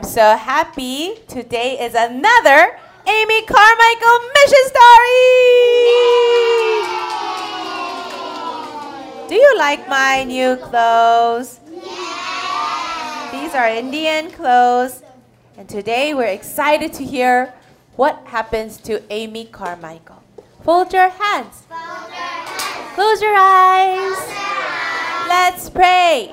I'm so happy. Today is another Amy Carmichael mission story. Do you like my new clothes? These are Indian clothes. And today we're excited to hear what happens to Amy Carmichael. Fold your hands. Close your eyes. Let's pray.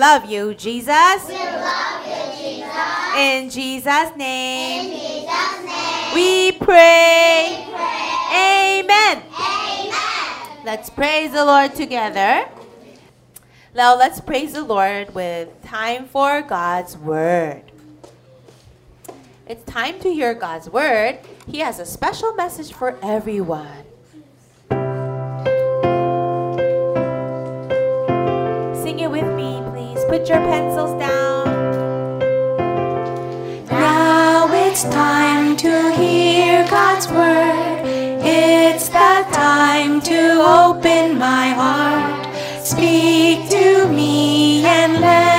We love you, Jesus. In Jesus' name. We pray. Amen. Let's praise the Lord together. Now let's praise the Lord with time for God's word. It's time to hear God's word. He has a special message for everyone. Sing it with me. Put your pencils down. Now it's time to hear God's word. It's the time to open my heart. Speak to me and let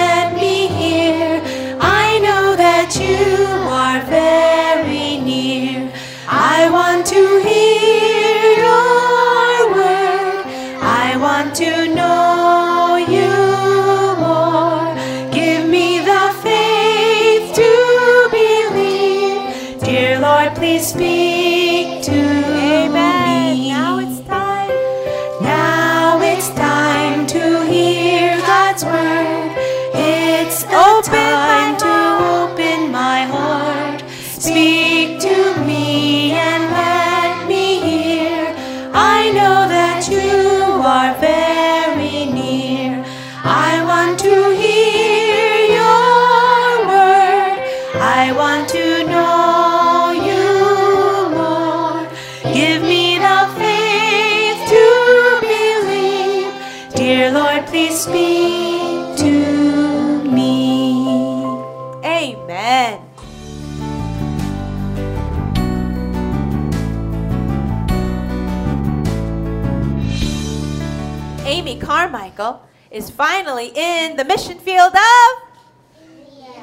finally in the mission field of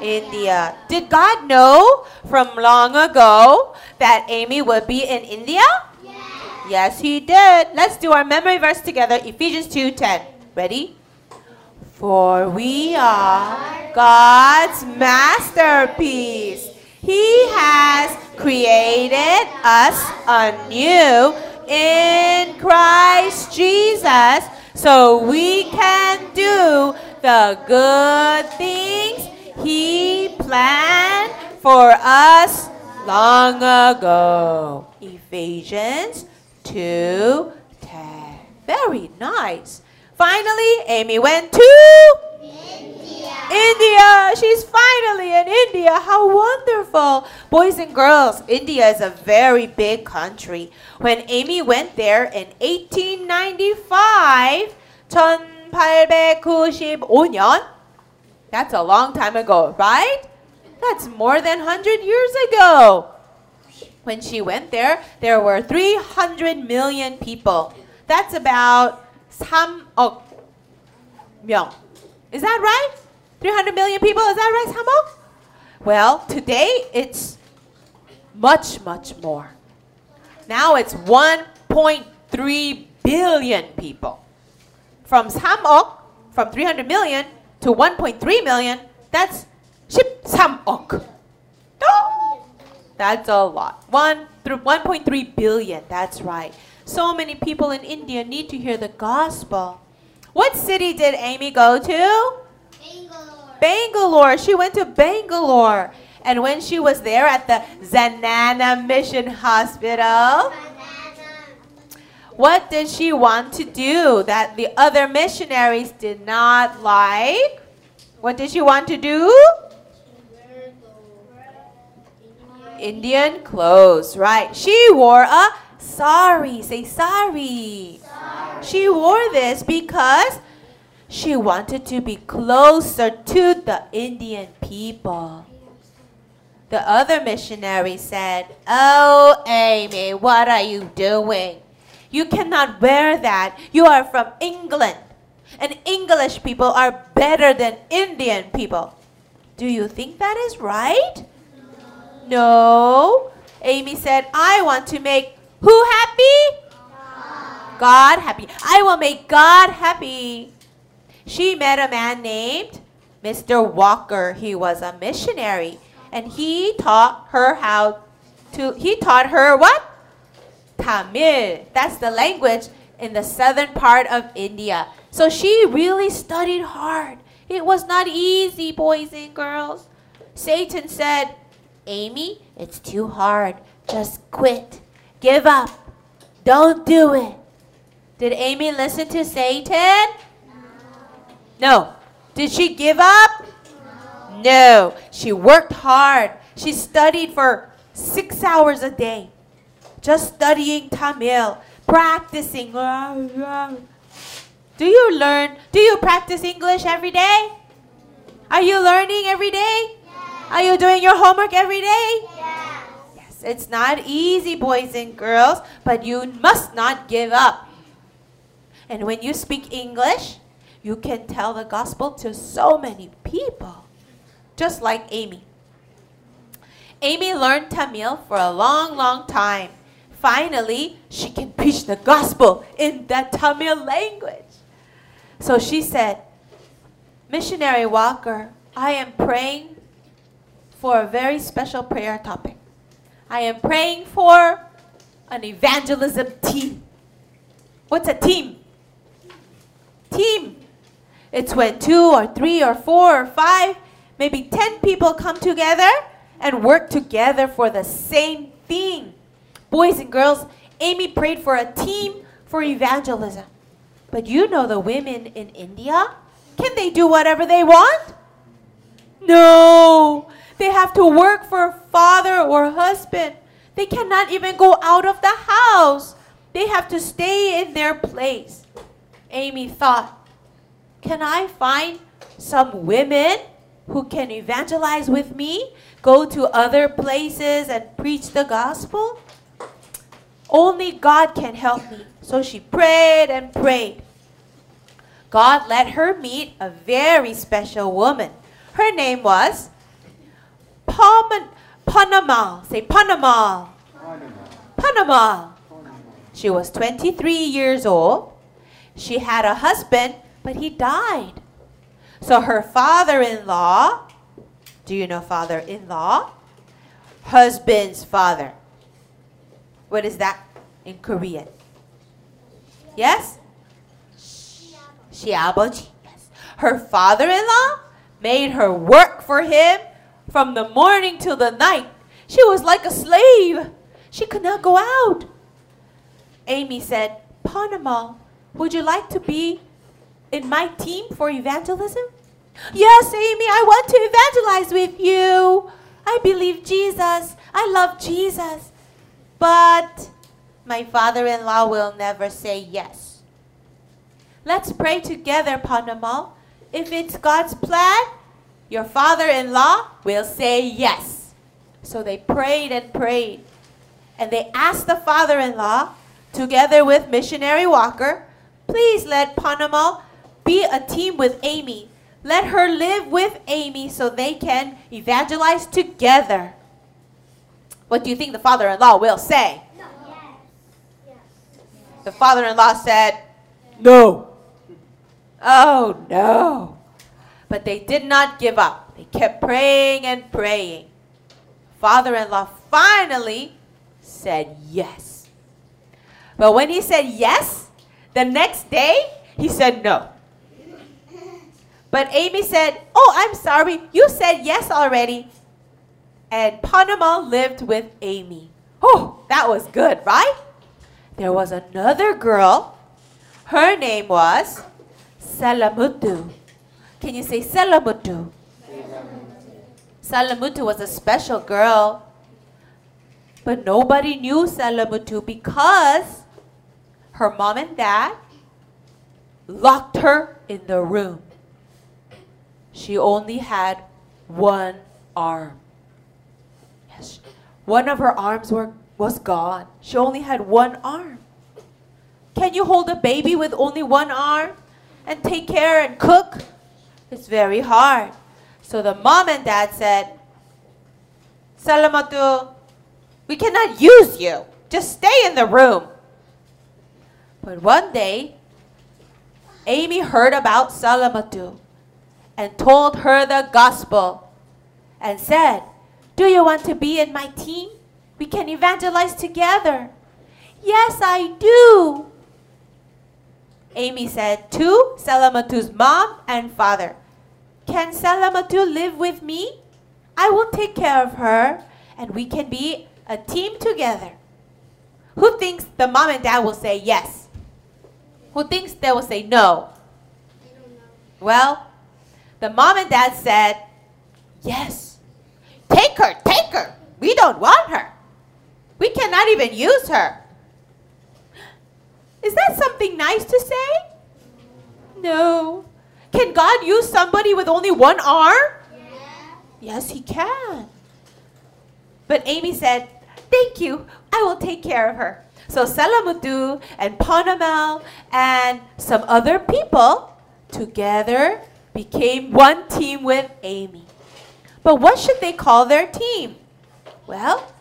India. Did God know from long ago that Amy would be in India? Yes, he did. Let's do our memory verse together. Ephesians 2:10. Ready? For we are God's masterpiece. He has created us anew in Christ Jesus so we can do the good things He planned for us long ago. Ephesians 2 10. Very nice. Finally, Amy went to India. She's finally in India. How wonderful. Boys and girls, India is a very big country. When Amy went there in 1895, 1895년, that's a long time ago, right? That's more than 100 years ago. When she went there, there were 300 million people. That's about 3억 명. Is that right? 300 million people, is that right, Samo? Well, today it's much, much more. Now it's 1.3 billion people. From 3억, from 300 million to 1.3 million, that's 13억. Oh, that's a lot. One through 1.3 billion. That's right. So many people in India need to hear the gospel. What city did Amy go to? Bangalore. Bangalore. She went to Bangalore. And when she was there at the Zanana Mission Hospital, what did she want to do that the other missionaries did not like? What did she want to do? Indian clothes, right? She wore a sari. Say sari. She wore this because she wanted to be closer to the Indian people. The other missionary said, Oh, Amy, what are you doing? You cannot wear that. You are from England. And English people are better than Indian people. Do you think that is right? No. Amy said, I want to make who happy? God happy. I will make God happy. She met a man named Mr. Walker. He was a missionary and he taught her how to he taught her what? Tamil. That's the language in the southern part of India. So she really studied hard. It was not easy, boys and girls. Satan said, Amy, it's too hard. Just quit. Give up. Don't do it. Did Amy listen to Satan? No. Did she give up? No. She worked hard. She studied for six hours a day. Just studying Tamil, practicing. Do you learn? Do you practice English every day? Are you learning every day? Are you doing your homework every day? Yes, it's not easy, boys and girls, but you must not give up. And when you speak English, you can tell the gospel to so many people, just like Amy. Amy learned Tamil for a long, long time. Finally, she can preach the gospel in the Tamil language. So she said, Missionary Walker, I am praying for a very special prayer topic. I am praying for an evangelism team. What's a team? Team. It's when two or three or four or five, maybe ten people come together and work together for the same thing. Boys and girls, Amy prayed for a team for evangelism. But you know the women in India? Can they do whatever they want? No. They have to work for father or husband. They cannot even go out of the house. They have to stay in their place. Amy thought, can I find some women who can evangelize with me, go to other places and preach the gospel? Only God can help me. So she prayed and prayed. God let her meet a very special woman. Her name was Pam- Panama. Say Panama. Panama. She was 23 years old. She had a husband, but he died. So her father in law, do you know father in law? Husband's father. What is that in Korean? Yes? Shiaboji. Yes. Her father in law made her work for him from the morning till the night. She was like a slave. She could not go out. Amy said, Panama would you like to be in my team for evangelism? Yes, Amy, I want to evangelize with you. I believe Jesus. I love Jesus. But my father in law will never say yes. Let's pray together, Panama. If it's God's plan, your father in law will say yes. So they prayed and prayed. And they asked the father in law, together with missionary Walker, please let Panama be a team with Amy. let her live with Amy so they can evangelize together. What do you think the father in law will say? The father in law said, No. Oh, no. But they did not give up. They kept praying and praying. Father in law finally said yes. But when he said yes, the next day he said no. But Amy said, Oh, I'm sorry. You said yes already. And Panama lived with Amy. Oh, that was good, right? There was another girl. Her name was Salamutu. Can you say Salamutu? Salamutu was a special girl. But nobody knew Salamutu because her mom and dad locked her in the room. She only had one arm. Yes. One of her arms were, was gone. She only had one arm. Can you hold a baby with only one arm and take care and cook? It's very hard. So the mom and dad said, Salamatu, we cannot use you. Just stay in the room. But one day, Amy heard about Salamatu and told her the gospel and said, Do you want to be in my team? We can evangelize together. Yes, I do. Amy said to Salamatu's mom and father, Can Salamatu live with me? I will take care of her and we can be a team together. Who thinks the mom and dad will say yes? Who thinks they will say no? Well, the mom and dad said, Yes. Take her, take her. We don't want her. We cannot even use her. Is that something nice to say? No. Can God use somebody with only one arm? Yes, He can. But Amy said, Thank you. I will take care of her. So Salamutu and Panamel and some other people together became one team with Amy. But what should they call their team? Well,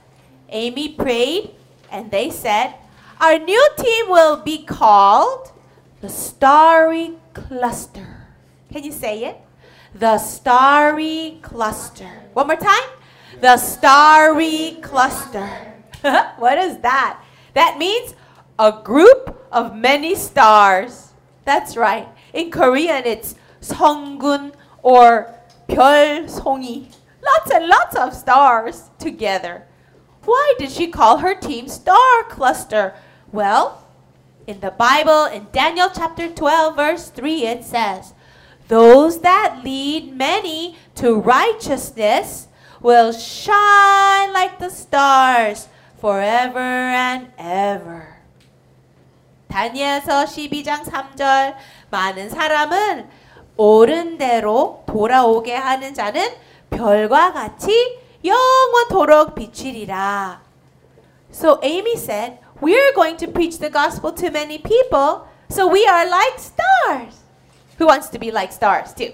Amy prayed and they said, Our new team will be called the Starry Cluster. Can you say it? The Starry Cluster. One more time. The Starry Cluster. what is that? That means a group of many stars. That's right. In Korean, it's 성군 or 별송이. Lots and lots of stars together. Why did she call her team Star Cluster? Well, in the Bible, in Daniel chapter 12, verse 3, it says, Those that lead many to righteousness will shine like the stars forever and ever. 다니엘서 12장 3절 많은 사람은 옳은 대로 돌아오게 하는 자는 별과 같이 영원토록 비치리라. So Amy said, we are going to preach the gospel to many people, so we are like stars. Who wants to be like stars too?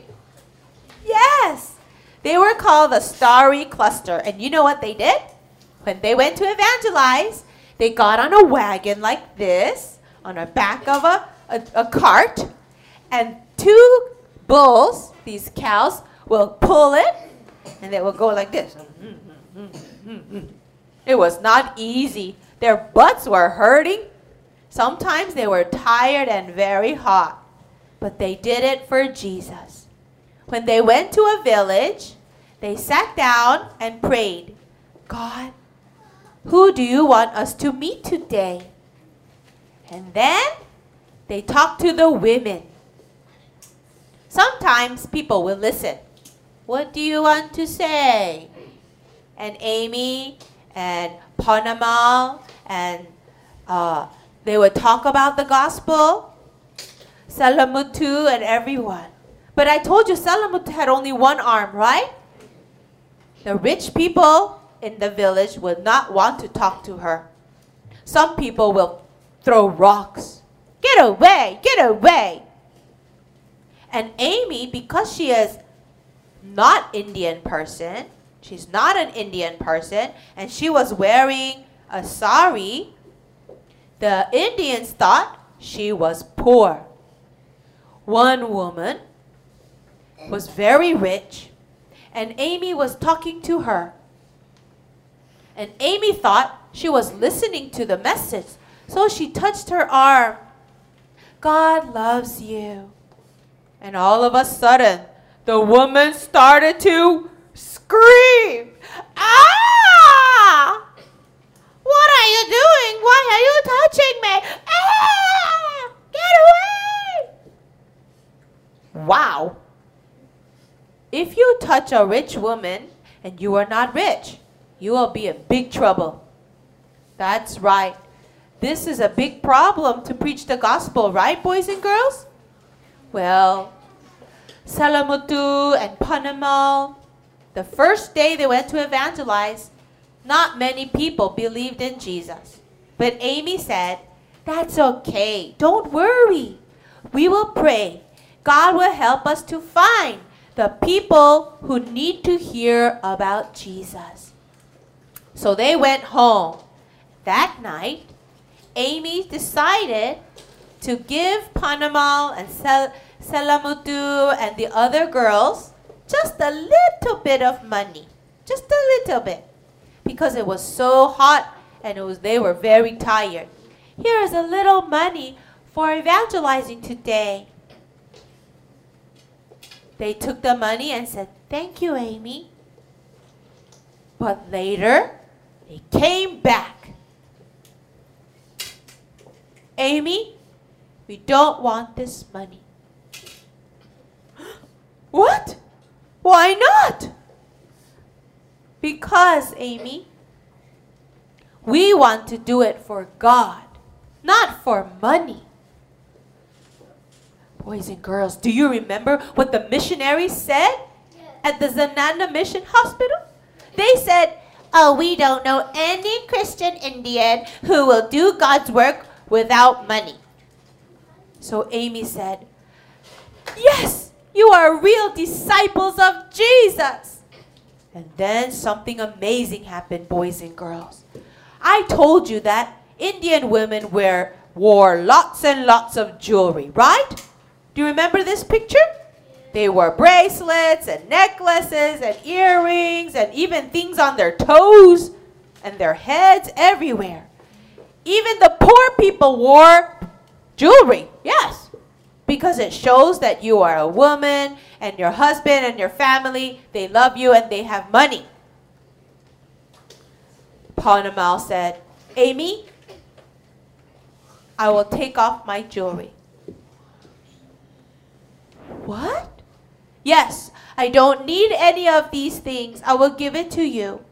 Yes. They were called the starry cluster. And you know what they did? When they went to evangelize, they got on a wagon like this, on the back of a, a, a cart, and two bulls, these cows, will pull it, and they will go like this. It was not easy. Their butts were hurting. Sometimes they were tired and very hot. But they did it for Jesus. When they went to a village, they sat down and prayed, God, who do you want us to meet today? And then they talk to the women. Sometimes people will listen. What do you want to say? And Amy and Panama and uh, they would talk about the gospel. Salamutu and everyone. But I told you Salamutu had only one arm, right? The rich people in the village would not want to talk to her. Some people will throw rocks. Get away, get away. And Amy, because she is not Indian person, she's not an Indian person, and she was wearing a sari, the Indians thought she was poor. One woman was very rich, and Amy was talking to her. And Amy thought she was listening to the message, so she touched her arm. God loves you. And all of a sudden, the woman started to scream. Ah! What are you doing? Why are you touching me? Ah! Get away! Wow. If you touch a rich woman and you are not rich, you will be in big trouble. That's right. This is a big problem to preach the gospel, right, boys and girls? Well, Salamutu and Panamal, the first day they went to evangelize, not many people believed in Jesus. But Amy said, That's okay. Don't worry. We will pray. God will help us to find the people who need to hear about Jesus. So they went home. That night, Amy decided to give Panamal and Sel- Selamutu and the other girls just a little bit of money. Just a little bit. Because it was so hot and it was they were very tired. Here is a little money for evangelizing today. They took the money and said, Thank you, Amy. But later, they came back. Amy, we don't want this money. What? Why not? Because, Amy, we want to do it for God, not for money. Boys and girls, do you remember what the missionaries said at the Zanana Mission Hospital? They said, Oh, we don't know any Christian Indian who will do God's work without money. So Amy said, Yes, you are real disciples of Jesus. And then something amazing happened, boys and girls. I told you that Indian women wear wore lots and lots of jewelry, right? Do you remember this picture? They wore bracelets and necklaces and earrings and even things on their toes and their heads everywhere. Even the poor people wore jewelry, yes, because it shows that you are a woman and your husband and your family, they love you and they have money. Panamal said, Amy, I will take off my jewelry. What? Yes, I don't need any of these things. I will give it to you.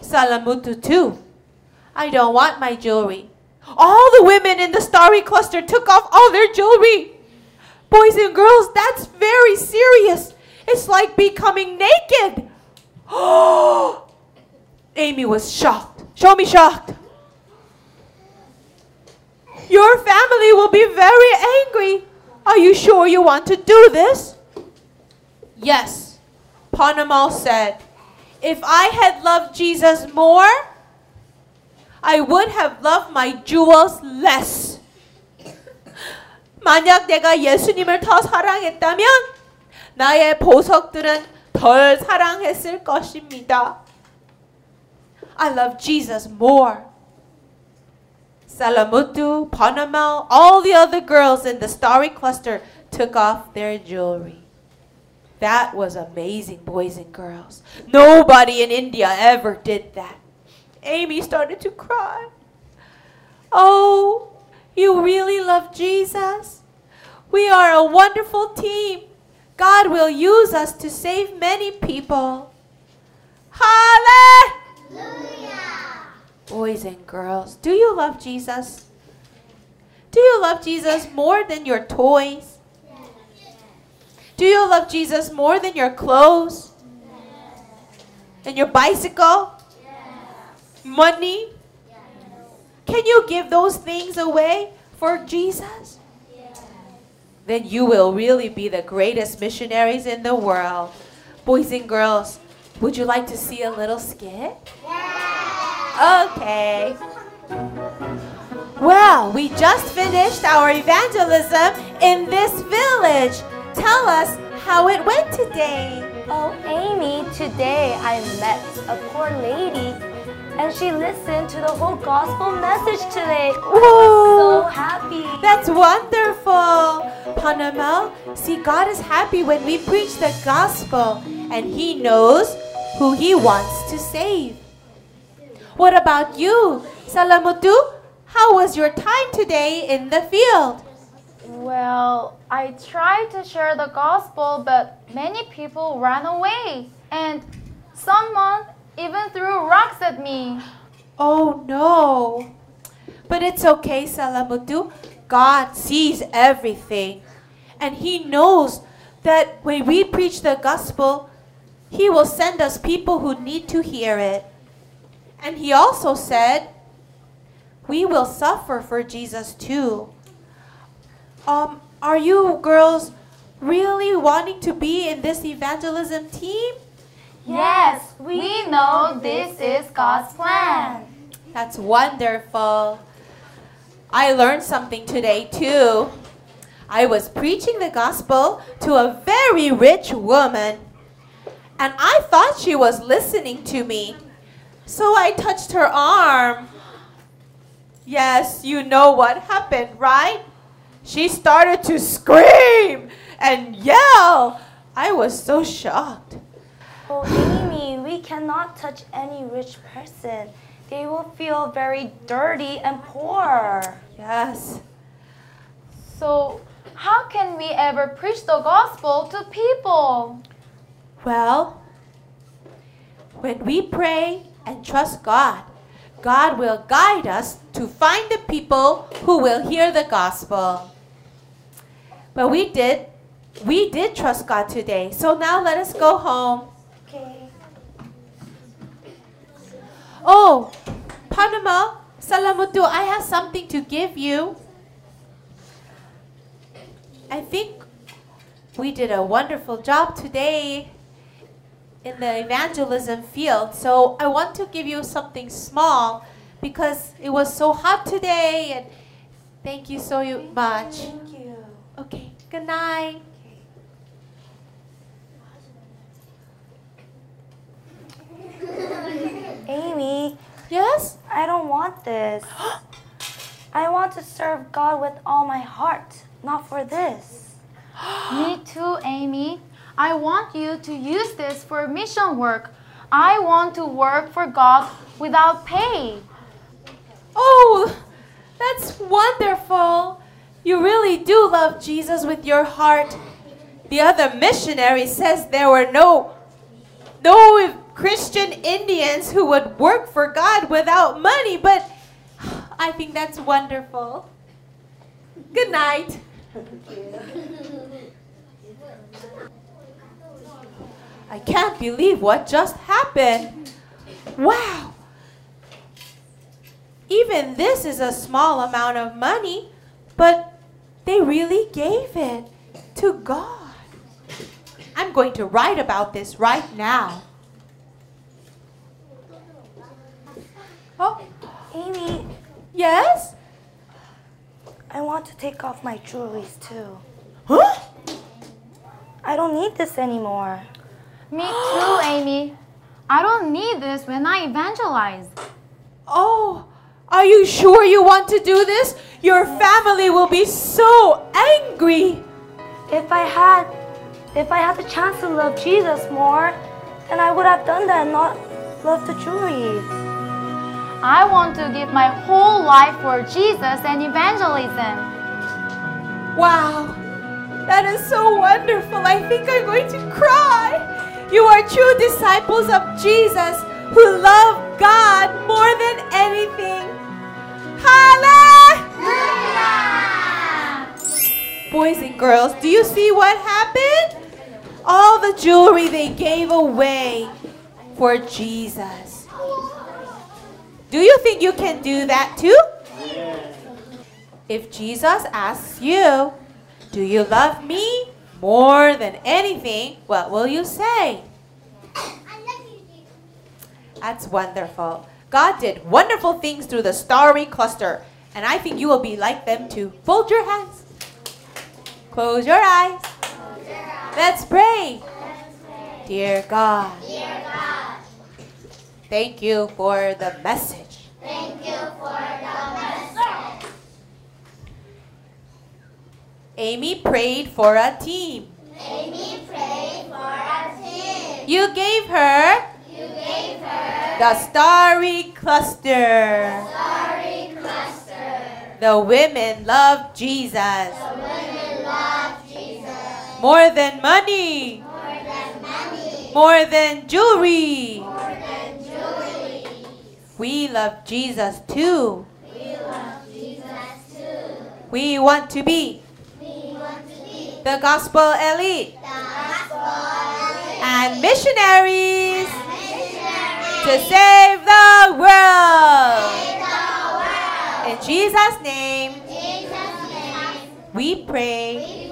Salamutu too. I don't want my jewelry. All the women in the starry cluster took off all their jewelry. Boys and girls, that's very serious. It's like becoming naked. Oh! Amy was shocked. Show me shocked. Your family will be very angry. Are you sure you want to do this? Yes. Panamal said, If I had loved Jesus more, I would have loved my jewels less. 만약 내가 예수님을 더 사랑했다면 나의 보석들은 덜 사랑했을 것입니다. I love Jesus more. Salamutu, Panamal, all the other girls in the starry cluster took off their jewelry. That was amazing, boys and girls. Nobody in India ever did that. Amy started to cry. Oh, you really love Jesus? We are a wonderful team. God will use us to save many people. Hallelujah! Boys and girls, do you love Jesus? Do you love Jesus more than your toys? Do you love Jesus more than your clothes? And your bicycle? Money? Can you give those things away for Jesus? then you will really be the greatest missionaries in the world. Boys and girls, would you like to see a little skit? Okay. Well, we just finished our evangelism in this village. Tell us how it went today. Oh, Amy, today I met a poor lady and she listened to the whole gospel message today. Whoa. So happy. That's wonderful. Panamel, see, God is happy when we preach the gospel and He knows who He wants to save. What about you, Salamutu? How was your time today in the field? Well, I tried to share the gospel, but many people ran away. And someone even threw rocks at me. Oh no. But it's okay, Salamutu. God sees everything. And He knows that when we preach the gospel, He will send us people who need to hear it. And He also said, we will suffer for Jesus too. Um, are you girls really wanting to be in this evangelism team? Yes, we know this is God's plan. That's wonderful. I learned something today too. I was preaching the gospel to a very rich woman, and I thought she was listening to me. So I touched her arm. Yes, you know what happened, right? She started to scream and yell. I was so shocked. Oh, Amy, we cannot touch any rich person. They will feel very dirty and poor. Yes. So, how can we ever preach the gospel to people? Well, when we pray and trust God, God will guide us to find the people who will hear the gospel. But we did, we did trust God today. So now let us go home. Okay. Oh, Panama, Salamutu, I have something to give you. I think we did a wonderful job today in the evangelism field. So I want to give you something small because it was so hot today and thank you so much. Okay, good night. Amy, Yes? I don't want this. I want to serve God with all my heart, not for this. Me too, Amy. I want you to use this for mission work. I want to work for God without pay. Oh, that's wonderful. You really do love Jesus with your heart. The other missionary says there were no no Christian Indians who would work for God without money, but I think that's wonderful. Good night. I can't believe what just happened. Wow. Even this is a small amount of money, but they really gave it to God. I'm going to write about this right now. Oh, Amy, yes? I want to take off my jewelries too. Huh? I don't need this anymore. Me too, Amy. I don't need this when I evangelize. Oh, are you sure you want to do this? Your family will be so angry. If I had if I had the chance to love Jesus more, then I would have done that and not love the jewelries. I want to give my whole life for Jesus and evangelism. Wow, that is so wonderful. I think I'm going to cry. You are true disciples of Jesus who love God more than anything. Hallelujah! Boys and girls, do you see what happened? All the jewelry they gave away for Jesus. Do you think you can do that too? If Jesus asks you, Do you love me more than anything? What will you say? I love you, Jesus. That's wonderful. God did wonderful things through the starry cluster, and I think you will be like them too. Fold your hands. Close your eyes. Let's pray. Dear God, Dear God, thank you for the message. thank you for the message. Amy prayed for a team. Amy prayed for a team. You gave her You gave her the starry cluster. sorry cluster. The women loved Jesus The women love Jesus more than money, more than money, more than jewelry. more than jewelry. We love Jesus too. We love Jesus too. We want to be We want to be the gospel elite the gospel elite and missionaries to save the world. in the world. In Jesus' name, Jesus' name, we pray. we.